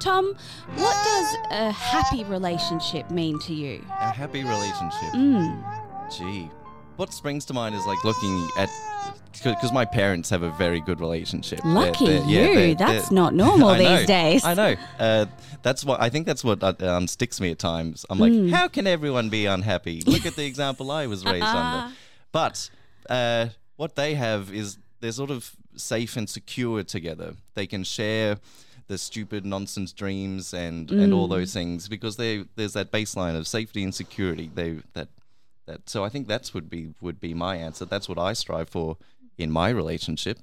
Tom, what does a happy relationship mean to you? A happy relationship. Mm. Gee, what springs to mind is like looking at because my parents have a very good relationship. They're- Lucky they're- yeah, you. they're- That's they're- not normal I know, these days. I know. Uh, that's what I think. That's what uh, unsticks me at times. I'm like, Mm. how can everyone be unhappy? Look at the example I was raised under. But uh, what they have is they're sort of safe and secure together. They can share the stupid nonsense dreams and, and all Mm. those things because they there's that baseline of safety and security. They that that so I think that's would be would be my answer. That's what I strive for in my relationship.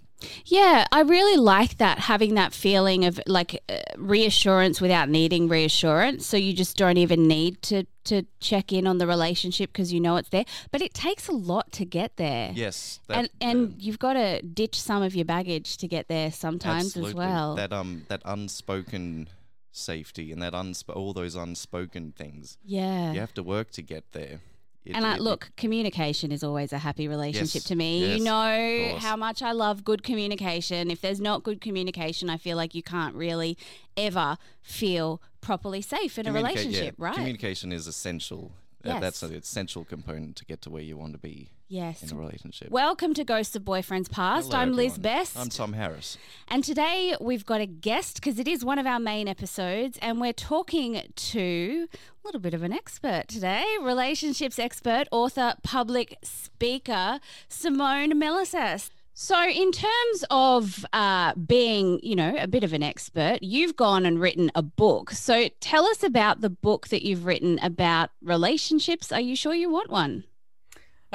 Yeah, I really like that having that feeling of like uh, reassurance without needing reassurance. So you just don't even need to to check in on the relationship because you know it's there. But it takes a lot to get there. Yes, that- and and you've got to ditch some of your baggage to get there sometimes as well. That um that unspoken safety and that unsp- all those unspoken things. Yeah. You have to work to get there. It- and I, it- look, communication is always a happy relationship Yes, to me. yes, you know how much I love good communication. If there's not good communication, I feel like you can't really ever feel properly safe in a communicate- yeah, relationship, right? Communication is essential. Uh, Yes. That's an essential component to get to where you want to be Yes. in a relationship. Welcome to Ghosts of Boyfriends Past. Hello, I'm Liz everyone. Best. I'm Tom Harris. And today we've got a guest because it is one of our main episodes, and we're talking to a little bit of an expert today relationships expert, author, public speaker, Simone Milasas. So, in terms of uh, being, you know, a bit of an expert, you've gone and written a book. So, tell us about the book that you've written about relationships. Are you sure you want one?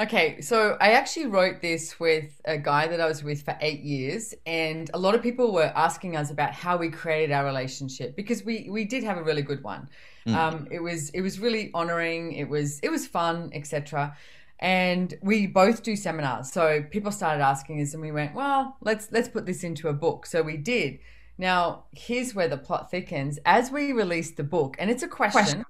Okay, so I actually wrote this with a guy that I was with for eight years, and a lot of people were asking us about how we created our relationship because we we did have a really good one. Mm. Um, it was it was really honoring. It was it was fun, etc. And we both do seminars, so people started asking us, and we went, well, let's let's put this into a book. So we did. Now here's where the plot thickens. As we released the book, and it's a question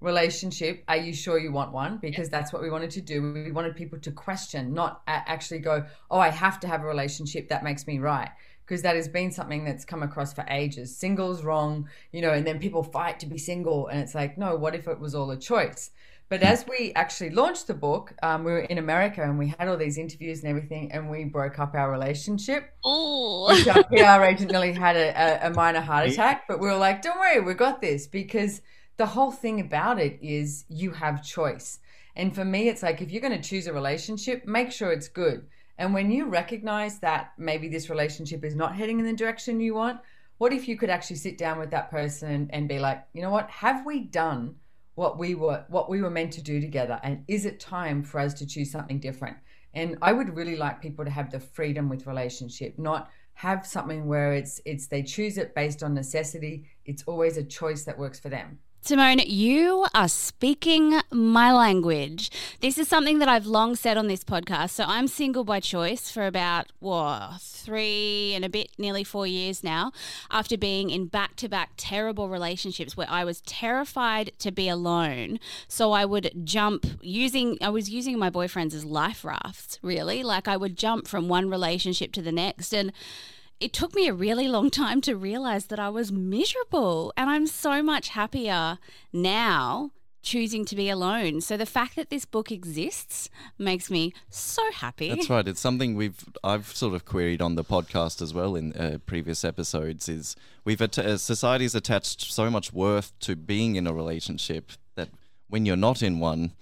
relationship are you sure you want one? Because that's what we wanted to do. We wanted people to question not actually go oh i have to have a relationship. That makes me right. Because that has been something that's come across for ages. Singles wrong you know and then people fight to be single. And it's like no what if it was all a choice but as we actually launched the book um, we were in america and we had all these interviews and everything and we broke up our relationship oh which our PR agent nearly had a, a, a minor heart attack, but we were like, don't worry, we got this because the whole thing about it is you have choice. And for me, it's like if you're going to choose a relationship, make sure it's good. And when you recognize that maybe this relationship is not heading in the direction you want, what if you could actually sit down with that person and be like, you know what, have we done what we were what we were meant to do together and is it time for us to choose something different? And i would really like people to have the freedom with relationship not have something where it's it's they choose it based on necessity. It's always a choice that works for them Simone, you are speaking my language. This is something that I've long said on this podcast. So I'm single by choice for about, what, three and a bit, nearly four years now, after being in back to back terrible relationships where I was terrified to be alone. So I would jump using, I was using my boyfriends as life rafts, really. Like I would jump from one relationship to the next. And it took me a really long time to realize that I was miserable. And I'm so much happier now choosing to be alone. So the fact that this book exists makes me so happy. That's right. It's something we've I've sort of queried on the podcast as well in uh, previous episodes. Is we've att- uh, society's attached so much worth to being in a relationship that when you're not in one.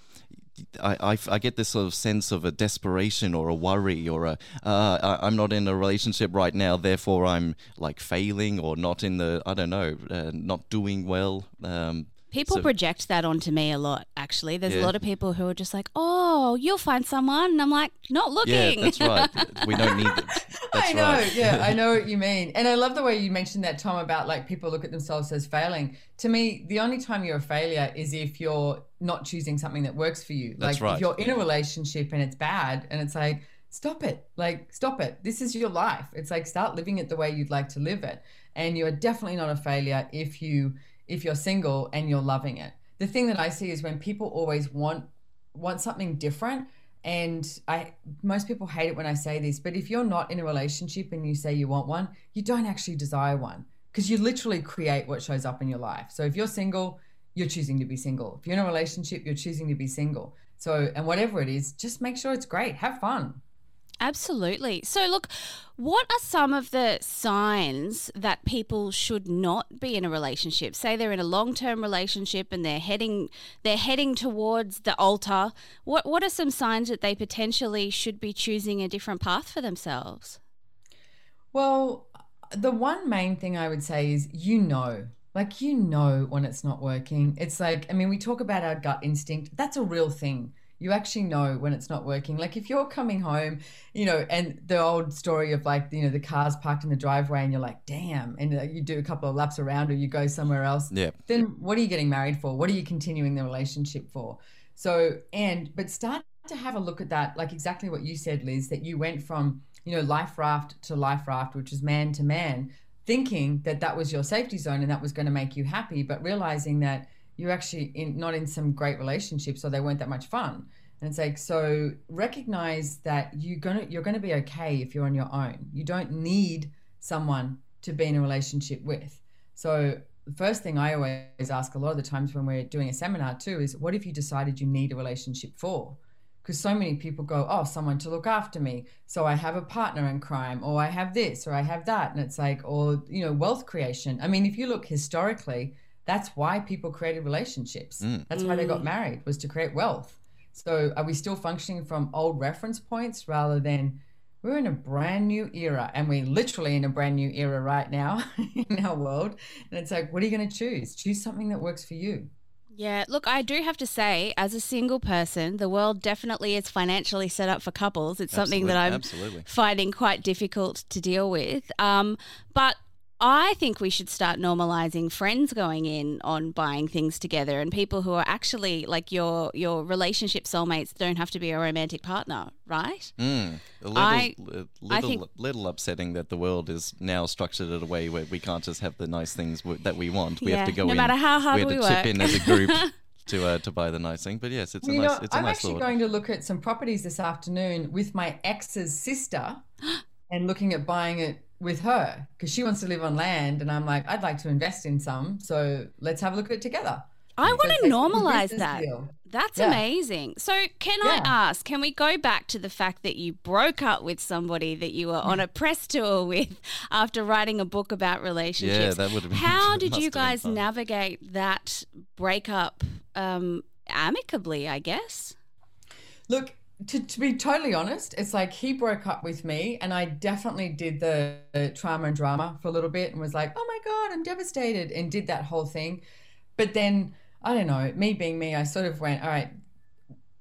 I, I, I get this sort of sense of a desperation or a worry or a uh, I, I'm not in a relationship right now, therefore I'm like failing or not in the I don't know, uh, not doing well. Um, People So- project that onto me a lot, actually. There's a lot of people who are just like, oh, you'll find someone. And I'm like, not looking. Yeah, that's right. We don't need that. That's I know, right. yeah, I know what you mean. And I love the way you mentioned that, Tom, about like people look at themselves as failing. To me, the only time you're a failure is if you're not choosing something that works for you. That's like right. if you're in a relationship and it's bad and it's like, stop it. Like, stop it. This is your life. It's like start living it the way you'd like to live it. And you're definitely not a failure if you if you're single and you're loving it. The thing that I see is when people always want want something different and I most people hate it when I say this, but if you're not in a relationship and you say you want one, you don't actually desire one because you literally create what shows up in your life. So if you're single, you're choosing to be single. If you're in a relationship, you're choosing to be single. So and whatever it is, just make sure it's great. Have fun. Absolutely. So, look, what are some of the signs that people should not be in a relationship? Say they're in a long-term relationship and they're heading they're heading towards the altar. What what are some signs that they potentially should be choosing a different path for themselves? Well, the one main thing I would say is you know, like you know when it's not working. It's like, I mean, we talk about our gut instinct. That's a real thing. You actually know when it's not working. Like if you're coming home, you know, and the old story of like, you know, the car's parked in the driveway and you're like, damn, and uh, you do a couple of laps around or you go somewhere else. Yeah. Then what are you getting married for? What are you continuing the relationship for? So, and, but start to have a look at that, like exactly what you said, Liz, that you went from, you know, life raft to life raft, which is man to man, thinking that that was your safety zone and that was going to make you happy, but realizing that you're actually in, not in some great relationships or they weren't that much fun. And it's like, so recognize that you're gonna you're gonna be okay if you're on your own. You don't need someone to be in a relationship with. So the first thing I always ask a lot of the times when we're doing a seminar too is what if you decided you need a relationship for? Because so many people go, oh, someone to look after me. So I have a partner in crime, or I have this, or I have that. And it's like, or, you know, wealth creation. I mean, if you look historically, that's why people created relationships. That's why they got married, was to create wealth. So are we still functioning from old reference points rather than we're in a brand new era and we're literally in a brand new era right now in our world. And it's like, what are you going to choose? Choose something that works for you. Yeah, look, I do have to say, as a single person, the world definitely is financially set up for couples. It's something that I'm Absolutely. finding quite difficult to deal with. Um, but I think we should start normalizing friends going in on buying things together and people who are actually like your your relationship soulmates don't have to be a romantic partner, right? Mm. A little, I- li- I think- little upsetting that the world is now structured in a way where we can't just have the nice things w- that we want. We Yeah, have to go no in. matter how hard we have we to work. chip in as a group to uh, to buy the nice thing. But yes, it's a you nice know, it's a I'm nice actually thought. going to look at some properties this afternoon with my ex's sister and looking at buying it with her because she wants to live on land. And I'm like, I'd like to invest in some. So let's have a look at it together. I want to normalize that. deal. That's Yeah. amazing. So, can I ask, can we go back to the fact that you broke up with somebody that you were on a press tour with after writing a book about relationships? Yeah, that would have been- How did you guys navigate that breakup um, amicably, I guess? Look, to, to be totally honest, it's like he broke up with me, and I definitely did the, the trauma and drama for a little bit and was like, oh my God, I'm devastated, and did that whole thing. But then, I don't know, me being me, I sort of went, all right,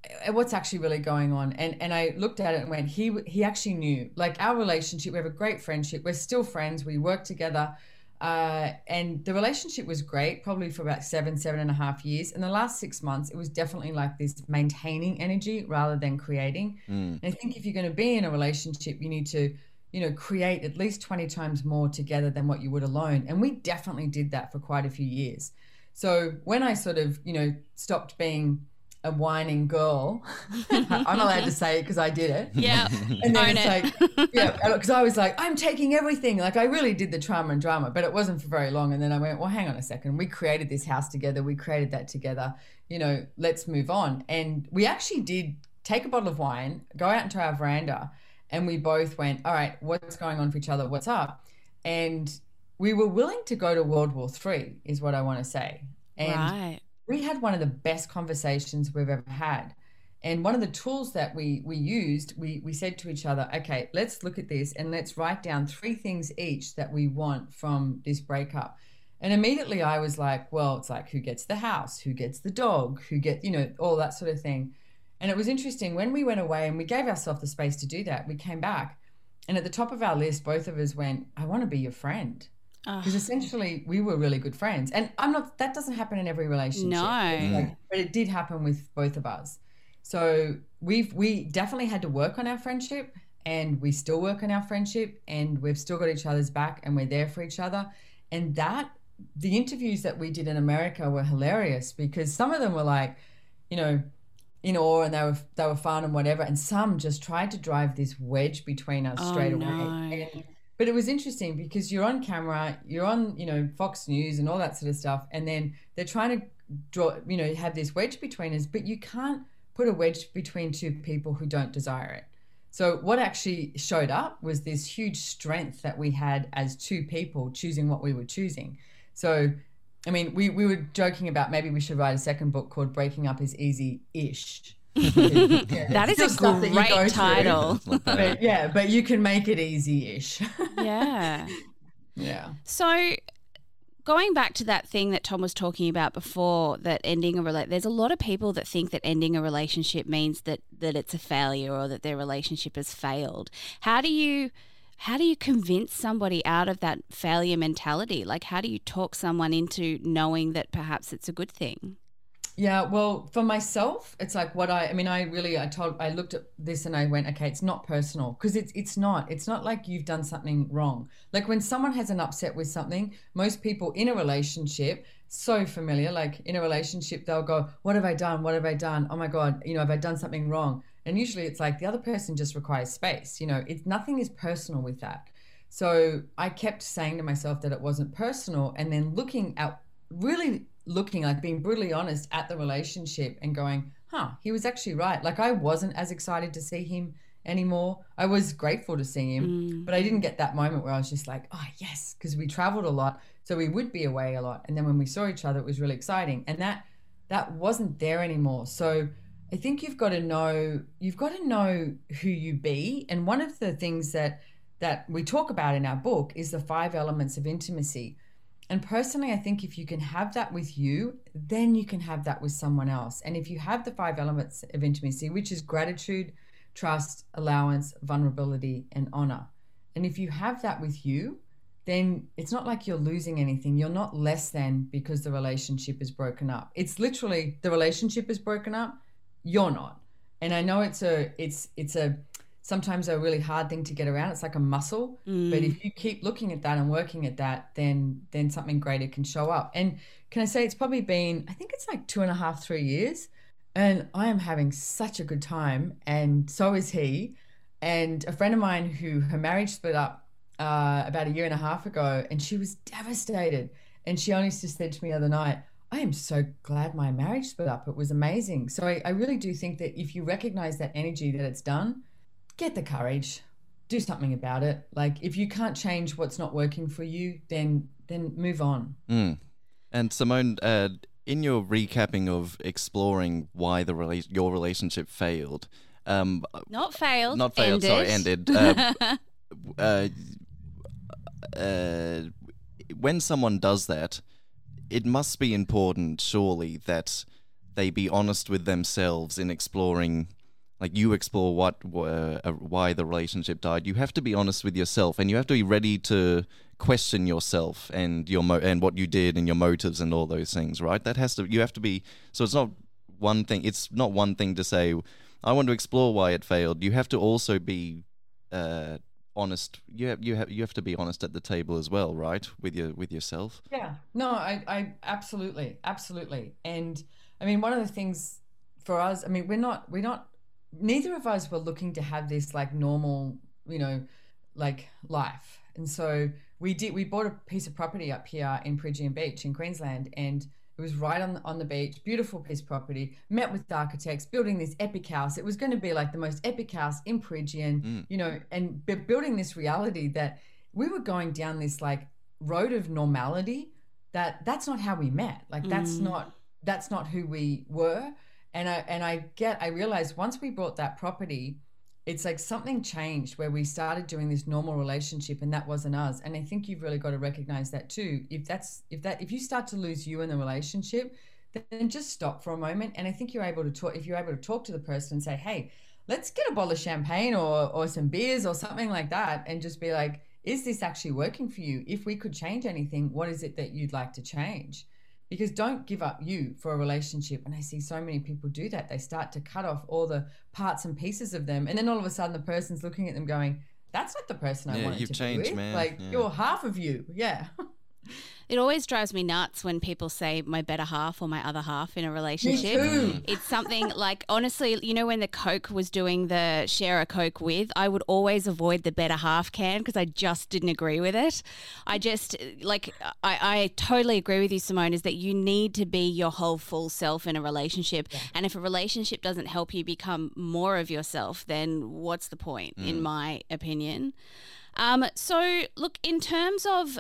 eh, what's actually really going on? And and I looked at it and went he he actually knew. Like our relationship we have a great friendship we're still friends we work together uh, and the relationship was great probably for about seven seven and a half years. In the last six months it was definitely like this maintaining energy rather than creating. Mm. and I think if you're going to be in a relationship you need to you know create at least 20 times more together than what you would alone. And we definitely did that for quite a few years. So when I sort of you know stopped being a whining girl I'm allowed to say it because I did it Yeah. and then Own it's it. like, yeah, because I was like, I'm taking everything. Like, I really did the trauma and drama, but it wasn't for very long. And then I went, well, hang on a second. We created this house together. We created that together. You know, let's move on. And we actually did take a bottle of wine, go out into our veranda, and we both went, all right, what's going on for each other? What's up? And we were willing to go to World War Three, is what I want to say. And right. We had one of the best conversations we've ever had and one of the tools that we we used we we said to each other okay let's look at this and let's write down three things each that we want from this breakup And immediately I was like, well, it's like who gets the house, who gets the dog, who get, you know, all that sort of thing. And it was interesting when we went away and we gave ourselves the space to do that. We came back, and at the top of our list, both of us went, I want to be your friend. Because ah. essentially, we were really good friends. And I'm not, that doesn't happen in every relationship. No. Like- but it did happen with both of us. So we've, we definitely had to work on our friendship and we still work on our friendship and we've still got each other's back and we're there for each other. And that, the interviews that we did in America were hilarious because some of them were like, you know, in awe and they were they were fun and whatever. And some just tried to drive this wedge between us Oh, straight away. no. And, but it was interesting because you're on camera, you're on, you know, Fox News and all that sort of stuff, and then they're trying to draw, you know, have this wedge between us, but you can't put a wedge between two people who don't desire it. So what actually showed up was this huge strength that we had as two people choosing what we were choosing. So I mean, we, we were joking about maybe we should write a second book called Breaking Up is Easy Ish. That is a great title. But yeah, but you can make it easy ish. yeah. yeah. So going back to that thing that Tom was talking about before that ending a relate there's a lot of people that think that ending a relationship means that that it's a failure or that their relationship has failed. How do you how do you convince somebody out of that failure mentality? Like how do you talk someone into knowing that perhaps it's a good thing? Yeah, well, for myself, it's like what I I mean, I really I told I looked at this and I went, okay, it's not personal because it's it's not. It's not like you've done something wrong. Like when someone has an upset with something, most people in a relationship so familiar like in a relationship they'll go what have i done what have i done oh my god you know have i done something wrong and usually it's like the other person just requires space you know it's nothing is personal with that so i kept saying to myself that it wasn't personal and then looking at really looking like being brutally honest at the relationship and going huh he was actually right. Like i wasn't as excited to see him anymore. I was grateful to see him mm. but i didn't get that moment where i was just like oh yes because we traveled a lot so we would be away a lot. And then when we saw each other it was really exciting. And that that wasn't there anymore. So i think you've got to know you've got to know who you be. And one of the things that that we talk about in our book is the five elements of intimacy and personally, I think if you can have that with you, then you can have that with someone else. And if you have the five elements of intimacy, which is gratitude, trust, allowance, vulnerability, and honor, and if you have that with you, then it's not like you're losing anything. You're not less than because the relationship is broken up. It's literally the relationship is broken up, you're not. And I know it's a it's it's a sometimes a really hard thing to get around. It's like a muscle. But if you keep looking at that and working at that, then then something greater can show up. And can I say it's probably been I think it's like two and a half, three years. And I am having such a good time, and so is he. And a friend of mine who her marriage split up uh, about a year and a half ago, and she was devastated. And she only just said to me the other night, I am so glad my marriage split up. It was amazing. So I, I really do think that if you recognize that energy that it's done, get the courage, do something about it. Like if you can't change what's not working for you, then then move on. Mm. And Simone, uh, in your recapping of exploring why the rela- your relationship failed, um, Not failed. not failed, sorry, ended. Uh, uh, uh, when someone does that, it must be important, surely, that they be honest with themselves in exploring. Like you explore what uh, why the relationship died. You have to be honest with yourself, and you have to be ready to question yourself and your mo- and what you did and your motives and all those things. Right? That has to. You have to be. So it's not one thing. It's not one thing to say. I want to explore why it failed. You have to also be uh, honest. You have you have you have to be honest at the table as well, right? With your with yourself. Yeah. No, I, I absolutely, absolutely. And I mean, one of the things for us, I mean, we're not, we're not, neither of us were looking to have this like normal, you know, like life. And so we did, we bought a piece of property up here in Peregian Beach in Queensland and it was right on the, on the beach, beautiful piece of property, met with architects, building this epic house. It was going to be like the most epic house in Peregian, mm. you know, and b- building this reality that we were going down this like road of normality that that's not how we met like that's mm. not that's not who we were and i and i get i realized once we bought that property it's like something changed where we started doing this normal relationship and that wasn't us. And i think you've really got to recognize that too. If that's if that if you start to lose you in the relationship then just stop for a moment. And i think you're able to talk if you're able to talk to the person and say hey let's get a bottle of champagne or or some beers or something like that and just be like is this actually working for you? If we could change anything what is it that you'd like to change because don't give up you for a relationship. And i see so many people do that. They start to cut off all the parts and pieces of them. And then all of a sudden the person's looking at them going that's not the person i Yeah, wanted you've to changed, be with. man. like Yeah. you're half of you. Yeah It always drives me nuts when people say my better half or my other half in a relationship. It's something like honestly, you know, when the Coke was doing the share a Coke with, I would always avoid the better half can because I just didn't agree with it. I just like I, I totally agree with you, Simone, is that you need to be your whole full self in a relationship. And if a relationship doesn't help you become more of yourself, then what's the point, in my opinion? Um, so look, in terms of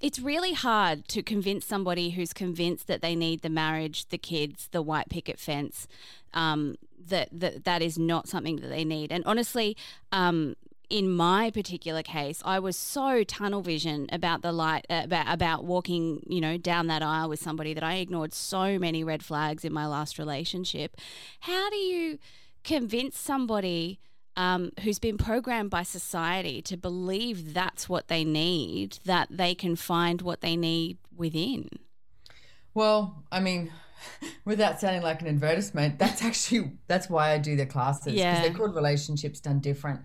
it's really hard to convince somebody who's convinced that they need the marriage, the kids, the white picket fence, um, that, that that is not something that they need. And honestly, um, in my particular case, I was so tunnel vision about the light uh, about about walking, you know, down that aisle with somebody that I ignored so many red flags in my last relationship. How do you convince somebody um, who's been programmed by society to believe that's what they need, that they can find what they need within. Well, I mean, without sounding like an advertisement, that's actually that's why I do the classes because Yeah. they're called relationships done different,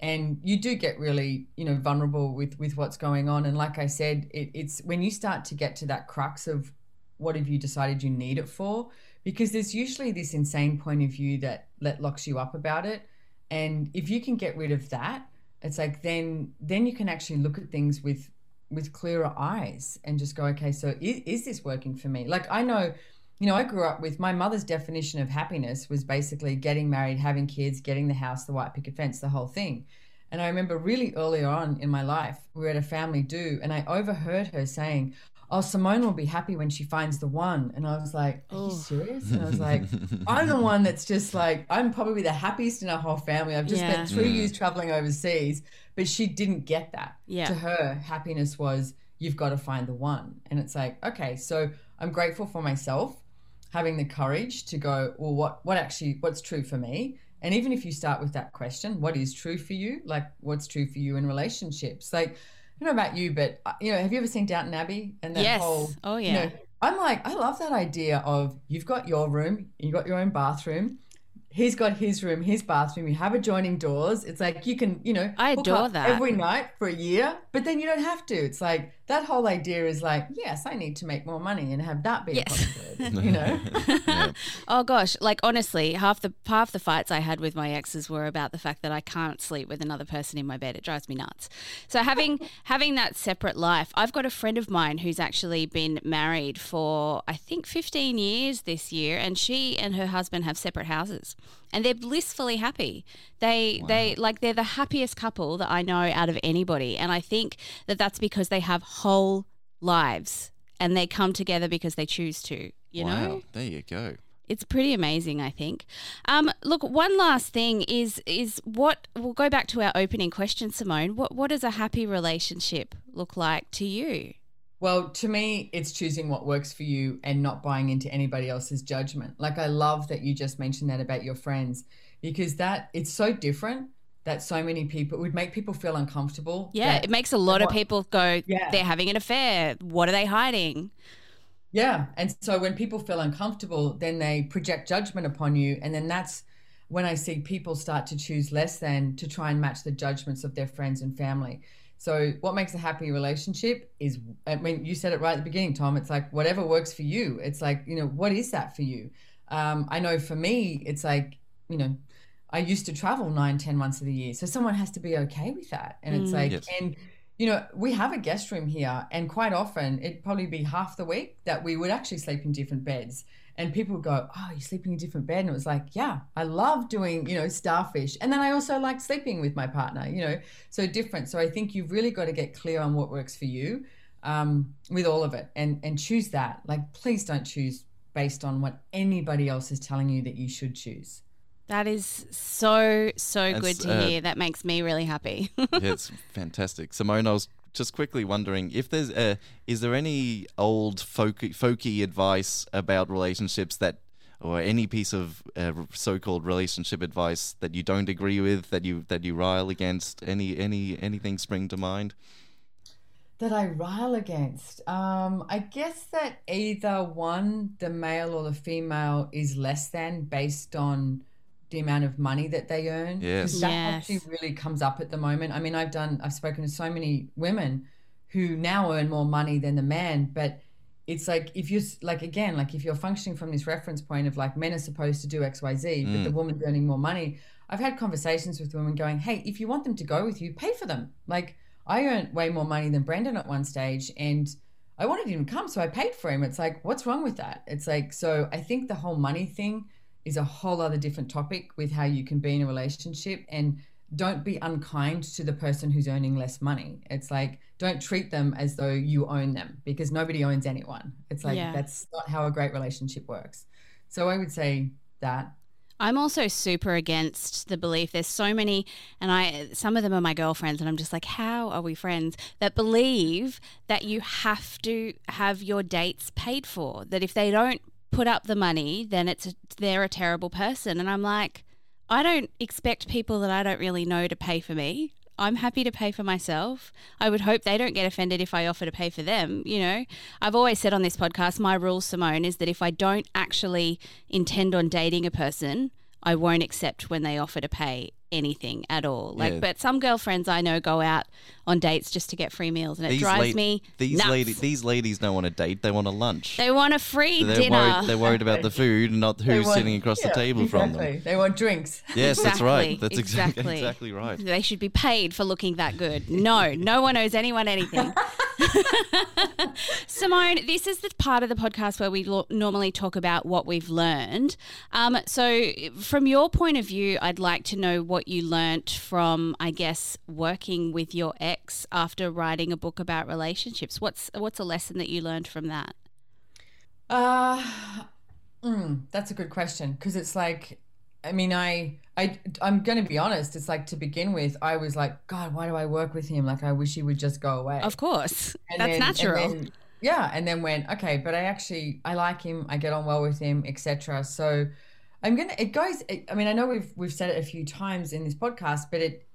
and you do get really you know vulnerable with with what's going on. And like I said, it, it's when you start to get to that crux of what have you decided you need it for, because there's usually this insane point of view that that locks you up about it, and if you can get rid of that, it's like then then you can actually look at things with with clearer eyes and just go, okay, so is, is this working for me? Like I know, you know, I grew up with my mother's definition of happiness was basically getting married, having kids, getting the house, the white picket fence, the whole thing. And I remember really early on in my life, we were at a family do, and I overheard her saying, Oh, Simone will be happy when she finds the one. And I was like, Are you serious? And I was like, I'm the one that's just like, I'm probably the happiest in our whole family. I've just Yeah. spent three years traveling overseas, but she didn't get that. Yeah. To her, happiness was, You've got to find the one. And it's like, okay, so I'm grateful for myself having the courage to go, well, what, what actually, what's true for me? And even if you start with that question, what is true for you? Like, what's true for you in relationships? Like, I don't know about you, but uh, you know, have you ever seen Downton Abbey and that Yes. whole? Oh, You yeah. know, I'm like, I love that idea of you've got your room, you've got your own bathroom. He's got his room, his bathroom. You have adjoining doors. It's like you can, you know, I hook adore up that. every night for a year, but then you don't have to. It's like that whole idea is like, yes, I need to make more money and have that be Yes. a you know. Oh gosh, like honestly, half the half the fights I had with my exes were about the fact that I can't sleep with another person in my bed. It drives me nuts. So having having that separate life, I've got a friend of mine who's actually been married for I think 15 years this year and she and her husband have separate houses and they're blissfully happy. They they like they're the happiest couple that I know out of anybody and I think that that's because they have whole lives and they come together because they choose to, you wow, know? there you go. It's pretty amazing, I think. Um, look, one last thing is is what we'll go back to our opening question, Simone. What what does a happy relationship look like to you? Well, to me, it's choosing what works for you and not buying into anybody else's judgment. Like I love that you just mentioned that about your friends because that it's so different that so many people would make people feel uncomfortable. Yeah, that- it makes a lot of people go, Yeah. they're having an affair. What are they hiding? Yeah. And so when people feel uncomfortable, then they project judgment upon you. And then that's when I see people start to choose less than to try and match the judgments of their friends and family. So what makes a happy relationship is I mean, you said it right at the beginning, Tom. It's like whatever works for you. It's like, you know, what is that for you? Um, I know for me, it's like, you know, I used to travel nine, ten months of the year. So someone has to be okay with that. And it's Mm. like, Yes. and you know, we have a guest room here, and quite often it'd probably be half the week that we would actually sleep in different beds. And people would go, Oh, you're sleeping in a different bed? And it was like, Yeah, I love doing, you know, starfish. And then I also like sleeping with my partner, you know, so different. So I think you've really got to get clear on what works for you um, with all of it and, and choose that. Like, please don't choose based on what anybody else is telling you that you should choose. That is so so That's, good to uh, hear. That makes me really happy. yeah, it's fantastic. Simone, I was just quickly wondering if there's uh, is there any old folky, folky advice about relationships that or any piece of uh, so-called relationship advice that you don't agree with that you that you rile against any any anything spring to mind that I rile against. Um, I guess that either one, the male or the female, is less than based on the amount of money that they earn. Yes. That Yes. actually really comes up at the moment. I mean, I've done, I've spoken to so many women who now earn more money than the man, but it's like if you're like again like if you're functioning from this reference point of like men are supposed to do xyz but the mm. woman's earning more money i've had conversations with women going hey if you want them to go with you pay for them like i earned way more money than brendan at one stage and i wanted him to come so i paid for him it's like what's wrong with that it's like so i think the whole money thing is a whole other different topic with how you can be in a relationship and don't be unkind to the person who's earning less money. It's like don't treat them as though you own them because nobody owns anyone. It's like Yeah. that's not how a great relationship works. So I would say that. I'm also super against the belief there's so many and I some of them are my girlfriends and I'm just like how are we friends that believe that you have to have your dates paid for that if they don't put up the money then it's a, they're a terrible person and I'm like I don't expect people that I don't really know to pay for me. I'm happy to pay for myself. I would hope they don't get offended if I offer to pay for them. You know, I've always said on this podcast, my rule, Simone, is that if I don't actually intend on dating a person, I won't accept when they offer to pay anything at all. Like, Yeah. but some girlfriends I know go out on dates just to get free meals, and it drives la- me these nuts. ladies these ladies don't want a date they want a lunch They want a free they're dinner. worried they're worried about the food and not who's want- sitting across yeah, the table from them They want drinks. yes that's right that's exactly exactly. exactly right They should be paid for looking that good. No, no one owes anyone anything. Simone, this is the part of the podcast where we lo- normally talk about what we've learned. Um, so, from your point of view, I'd like to know what you learnt from, I guess, working with your ex after writing a book about relationships. What's what's a lesson that you learned from that? Uh, mm, that's a good question because it's like, I mean, I, I, I'm going to be honest. It's like to begin with, I was like, God, why do I work with him? Like, I wish he would just go away. Of course, And that's then- and natural. then- yeah, and then went okay, but I actually I like him. I get on well with him, etc. So I'm gonna. It goes. I mean, I know we've we've said it a few times in this podcast, but it.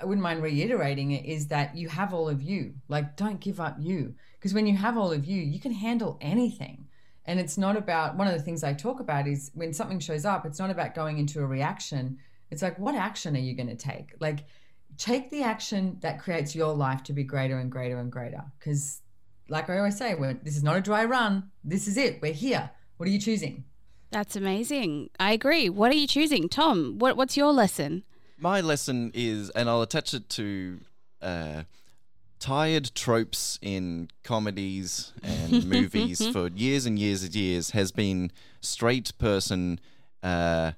I wouldn't mind reiterating it. Is that you have all of you. Like, don't give up you, because when you have all of you, you can handle anything. And it's not about one of the things I talk about is when something shows up. It's not about going into a reaction. It's like, what action are you going to take? Like, take the action that creates your life to be greater and greater and greater. Because, like I always say, we're, this is not a dry run. This is it. We're here. What are you choosing? That's amazing. I agree. What are you choosing, Tom? What What's your lesson? My lesson is, and I'll attach it to uh, tired tropes in comedies and movies for years and years and years, has been straight person uh,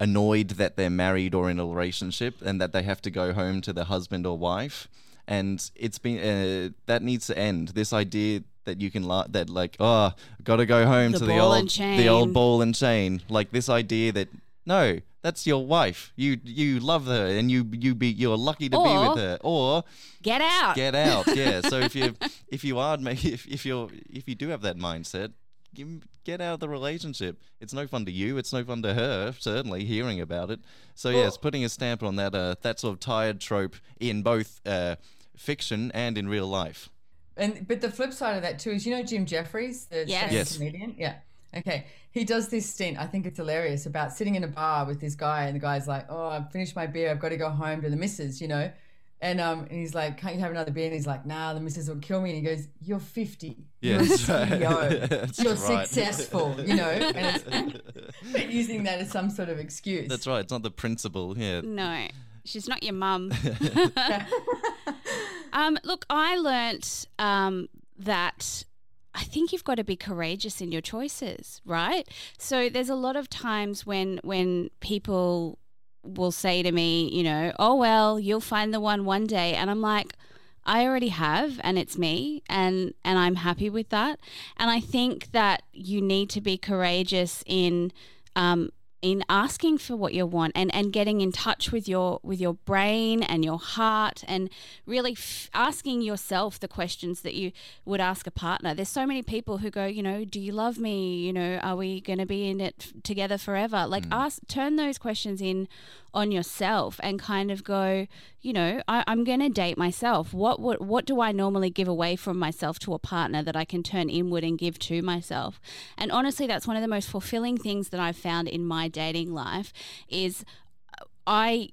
annoyed that they're married or in a relationship and that they have to go home to their husband or wife. And it's been uh, that needs to end. This idea that you can la- that like oh gotta go home The to the old the old ball and chain like this idea that no that's your wife you you love her and you you be you're lucky to be Or- with her or Get out. get out yeah so if you if you are ma- if, if you're if you do have that mindset give- get out of the relationship it's no fun to you it's no fun to her certainly hearing about it so yes putting a stamp on that uh that sort of tired trope in both uh fiction and in real life And but the flip side of that too is you know Jim Jeffries, the Yes. stand-up Yes. comedian. Yeah. Okay. He does this stint. I think it's hilarious about sitting in a bar with this guy, and the guy's like, "Oh, I've finished my beer. I've got to go home to the missus," you know. And um, and he's like, "Can't you have another beer?" And he's like, "Nah, the missus will kill me." And he goes, "You're 50. You're a CEO. You're right. successful." You know, and it's using that as some sort of excuse. that's right it's not the principle yeah No, she's not your mum. um, look, I learnt um, that I think you've got to be courageous in your choices, right? So there's a lot of times when when people will say to me, you know, oh well, you'll find the one one day, and I'm like. I already have and it's me and and I'm happy with that and I think that you need to be courageous in um, in asking for what you want and, and getting in touch with your with your brain and your heart and really f- asking yourself the questions that you would ask a partner. There's so many people who go you know do you love me? You know are we going to be in it f- together forever? Like Mm. ask turn those questions in on yourself and kind of go you know I, i'm going to date myself what, what what do i normally give away from myself to a partner that i can turn inward and give to myself and honestly that's one of the most fulfilling things that i've found in my dating life is uh, i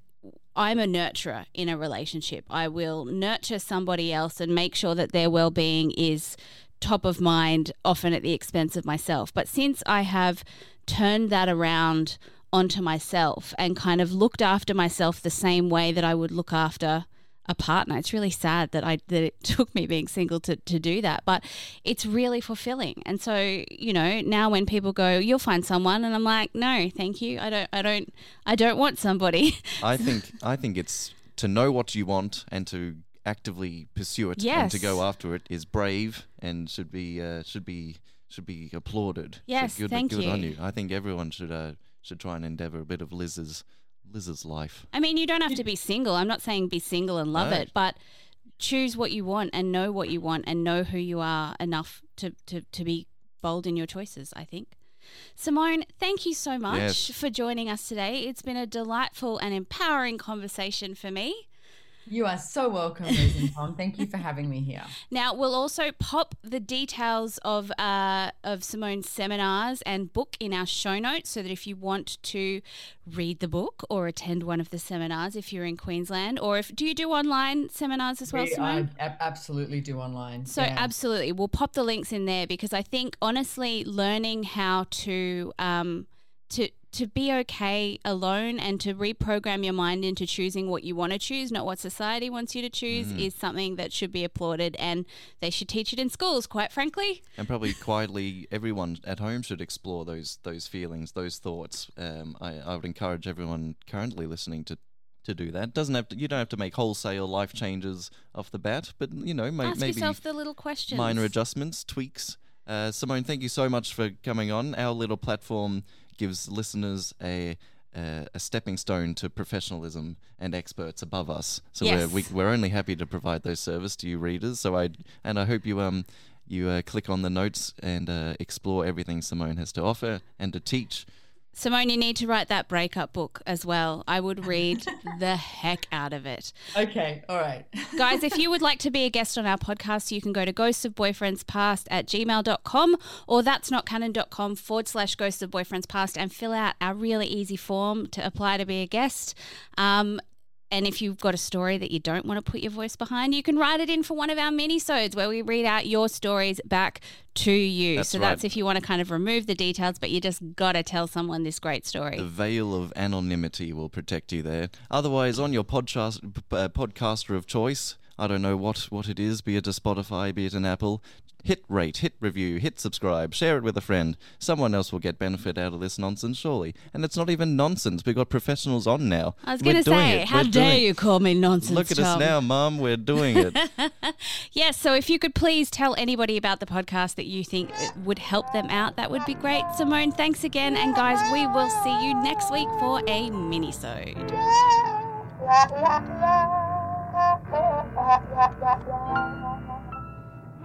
I'm a nurturer in a relationship. I will nurture somebody else and make sure that their well being is top of mind, often at the expense of myself. But since I have turned that around onto myself and kind of looked after myself the same way that I would look after a partner. It's really sad that I that it took me being single to, to do that, but it's really fulfilling. And so, you know, now when people go, You'll find someone and I'm like, No, thank you. I don't I don't I don't want somebody. I think I think it's to know what you want and to actively pursue it and to go after it is brave and should be uh, should be should be applauded. So Yes, good, thank good on you. you. I think everyone should uh, should try and endeavour a bit of Liz's Liz's life. I mean, you don't have to be single. I'm not saying be single and love No. it, but choose what you want and know what you want and know who you are enough to, to, to be bold in your choices, I think. Simone, thank you so much Yes. for joining us today. It's been a delightful and empowering conversation for me. You are so welcome, and Tom. Thank you for having me here. Now, we'll also pop the details of uh, of Simone's seminars and book in our show notes so that if you want to read the book or attend one of the seminars if you're in Queensland, or if do you do online seminars as well, We, Simone? I ab- absolutely do online. So yeah. absolutely, we'll pop the links in there because I think honestly, learning how to um, to to be okay alone and to reprogram your mind into choosing what you want to choose, not what society wants you to choose, is something that should be applauded, and they should teach it in schools. Quite frankly, And probably quietly, everyone at home should explore those those feelings, those thoughts. Um, I, I would encourage everyone currently listening to to do that. Doesn't have to. You don't have to make wholesale life changes off the bat, but you know, may, ask maybe yourself the little questions. minor adjustments, tweaks. Uh, Simone, thank you so much for coming on. Our little platform gives listeners a a, a stepping stone to professionalism and experts above us. So Yes. we're we, we're only happy to provide those service to you readers. So I and I hope you um you uh, click on the notes and uh, explore everything Simone has to offer and to teach. Simone, you need to write that breakup book as well. I would read the heck out of it. Okay, all right. Guys, if you would like to be a guest on our podcast, you can go to ghosts of boyfriends past at gmail.com or that's notcanon.com forward slash ghosts of boyfriends past and fill out our really easy form to apply to be a guest. Um, and if you've got a story that you don't want to put your voice behind, you can write it in for one of our mini-sodes where we read out your stories back to you. That's so right. that's if you want to kind of remove the details, but you just got to tell someone this great story. The veil of anonymity will protect you there. Otherwise, on your podcast uh, podcaster of choice, I don't know what what it is, be it a Spotify, be it an Apple. Hit rate, hit review, hit subscribe, share it with a friend. Someone else will get benefit out of this nonsense, surely. And it's not even nonsense. We've got professionals on now. I was going to say, it. how We're dare doing- you call me nonsense, Look at us now, Mum. We're doing it. Yes, so if you could please tell anybody about the podcast that you think it would help them out, that would be great. Simone, thanks again. And guys, we will see you next week for a mini-sode.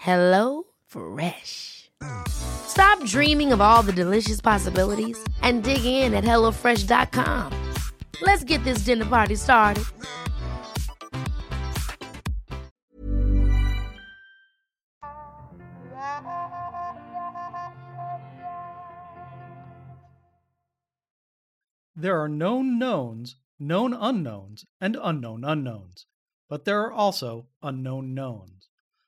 Hello Fresh. Stop dreaming of all the delicious possibilities and dig in at HelloFresh.com. Let's get this dinner party started. There are known knowns, known unknowns, and unknown unknowns. But there are also unknown knowns.